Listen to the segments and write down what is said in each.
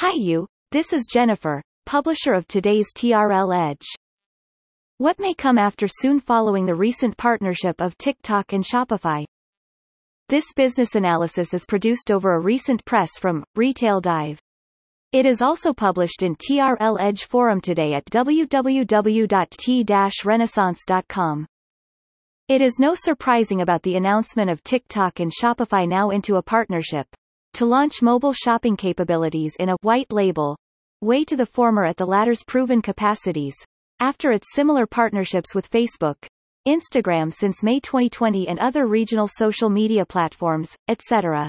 Hi you, this is Jennifer, publisher of today's TRL Edge. What may come after soon following the recent partnership of TikTok and Shopify? This business analysis is produced over a recent press from Retail Dive. It is also published in TRL Edge forum today at www.t-renaissance.com. It is no surprising about the announcement of TikTok and Shopify now into a partnership to launch mobile shopping capabilities in a white label way to the former at the latter's proven capacities, after its similar partnerships with Facebook, Instagram since May 2020 and other regional social media platforms, etc.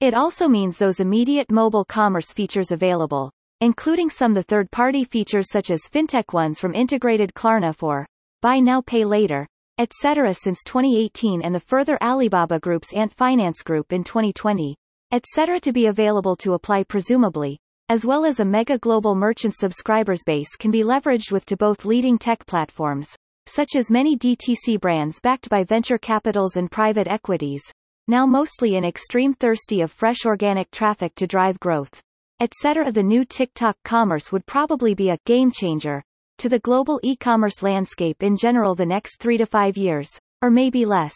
It also means those immediate mobile commerce features available, including some the third-party features such as fintech ones from integrated Klarna for buy now pay later, etc. since 2018 and the further Alibaba Group's Ant Finance Group in 2020, etc. to be available to apply presumably, as well as a mega global merchant subscribers base can be leveraged with to both leading tech platforms, such as many DTC brands backed by venture capitals and private equities, now mostly in extreme thirsty of fresh organic traffic to drive growth, etc. The new TikTok commerce would probably be a game changer to the global e-commerce landscape in general the next three to five years, or maybe less.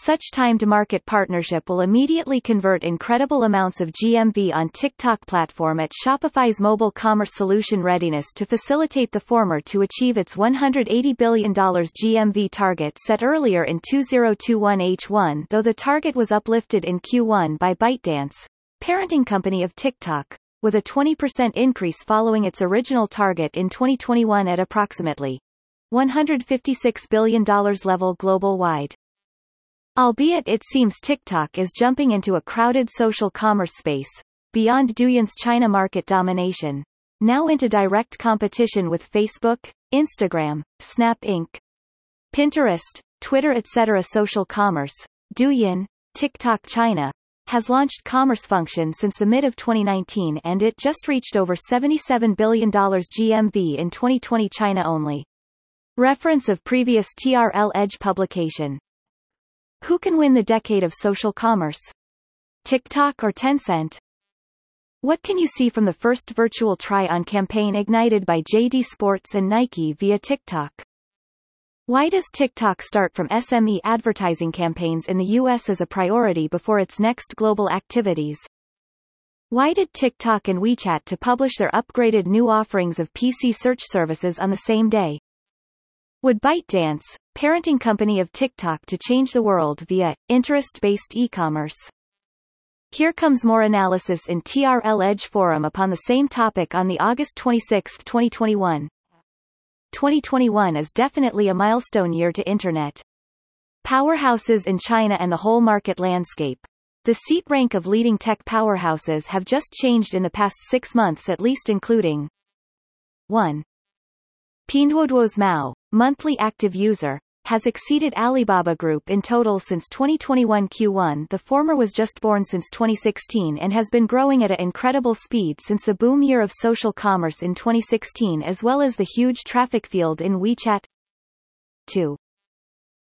Such time-to-market partnership will immediately convert incredible amounts of GMV on TikTok platform at Shopify's mobile commerce solution readiness to facilitate the former to achieve its $180 billion GMV target set earlier in 2021H1 though the target was uplifted in Q1 by ByteDance, parenting company of TikTok, with a 20% increase following its original target in 2021 at approximately $156 billion level global-wide. Albeit it seems TikTok is jumping into a crowded social commerce space, beyond Douyin's China market domination, now into direct competition with Facebook, Instagram, Snap Inc., Pinterest, Twitter etc. Social commerce, Douyin, TikTok China, has launched commerce function since the mid of 2019 and it just reached over $77 billion GMV in 2020 China only. Reference of previous TRL Edge publication. Who can win the decade of social commerce? TikTok or Tencent? What can you see from the first virtual try-on campaign ignited by JD Sports and Nike via TikTok? Why does TikTok start from SME advertising campaigns in the US as a priority before its next global activities? Why did TikTok and WeChat to publish their upgraded new offerings of PC search services on the same day? Would ByteDance, parenting company of TikTok to change the world via interest-based e-commerce? Here comes more analysis in TRL Edge forum upon the same topic on the August 26, 2021. 2021 is definitely a milestone year to Internet. Powerhouses in China and the whole market landscape. The seat rank of leading tech powerhouses have just changed in the past six months at least including 1. Pinduoduo's MAU, monthly active user, has exceeded Alibaba Group in total since 2021 Q1 the former was just born since 2016 and has been growing at an incredible speed since the boom year of social commerce in 2016 as well as the huge traffic field in WeChat. 2.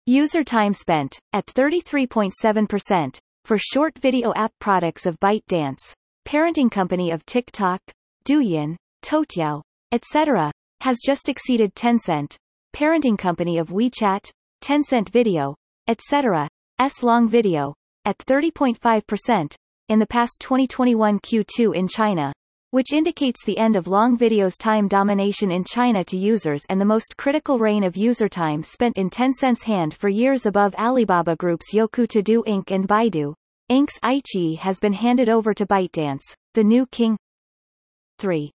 User time spent, at 33.7%, for short video app products of ByteDance, parenting company of TikTok, Douyin, Toutiao, etc., has just exceeded Tencent, parenting company of WeChat, Tencent Video, etc., S Long Video, at 30.5%, in the past 2021 Q2 in China, which indicates the end of long videos time domination in China to users and the most critical reign of user time spent in Tencent's hand for years above Alibaba Group's Youku Tudou Inc. and Baidu. Inc.'s iQiyi has been handed over to ByteDance, the new king. 3.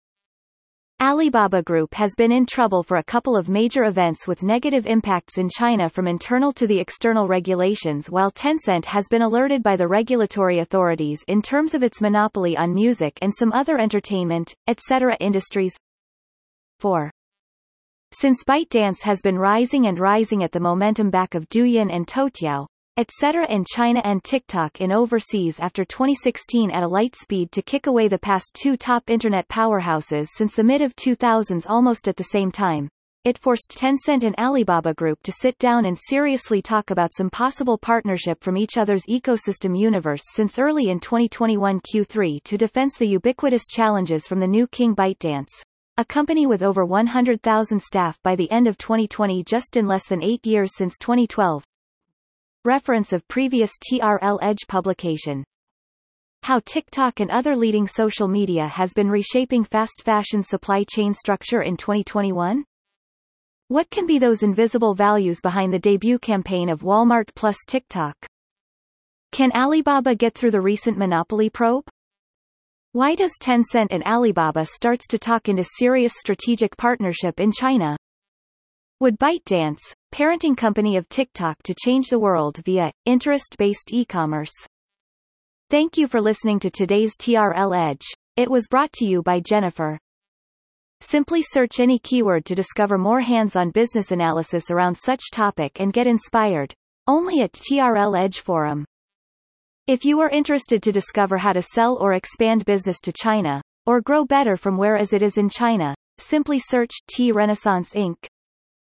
Alibaba Group has been in trouble for a couple of major events with negative impacts in China from internal to the external regulations while Tencent has been alerted by the regulatory authorities in terms of its monopoly on music and some other entertainment, etc. industries. 4. Since ByteDance has been rising and rising at the momentum back of Douyin and Toutiao, etc. in China and TikTok in overseas after 2016 at a light speed to kick away the past two top internet powerhouses since the mid of 2000s almost at the same time. it forced Tencent and Alibaba Group to sit down and seriously talk about some possible partnership from each other's ecosystem universe since early in 2021 Q3 to defense the ubiquitous challenges from the new King ByteDance. A company with over 100,000 staff by the end of 2020 just in less than eight years since 2012. Reference of previous TRL Edge publication. How TikTok and other leading social media has been reshaping fast fashion supply chain structure in 2021? What can be those invisible values behind the debut campaign of Walmart plus TikTok? Can Alibaba get through the recent monopoly probe? Why does Tencent and Alibaba starts to talk into serious strategic partnership in China? Would ByteDance, parenting company of TikTok to change the world via interest-based e-commerce? Thank you for listening to today's TRL Edge. It was brought to you by Jennifer. Simply search any keyword to discover more hands-on business analysis around such topic and get inspired. Only at TRL Edge Forum. If you are interested to discover how to sell or expand business to China, or grow better from where as it is in China, simply search T Renaissance Inc.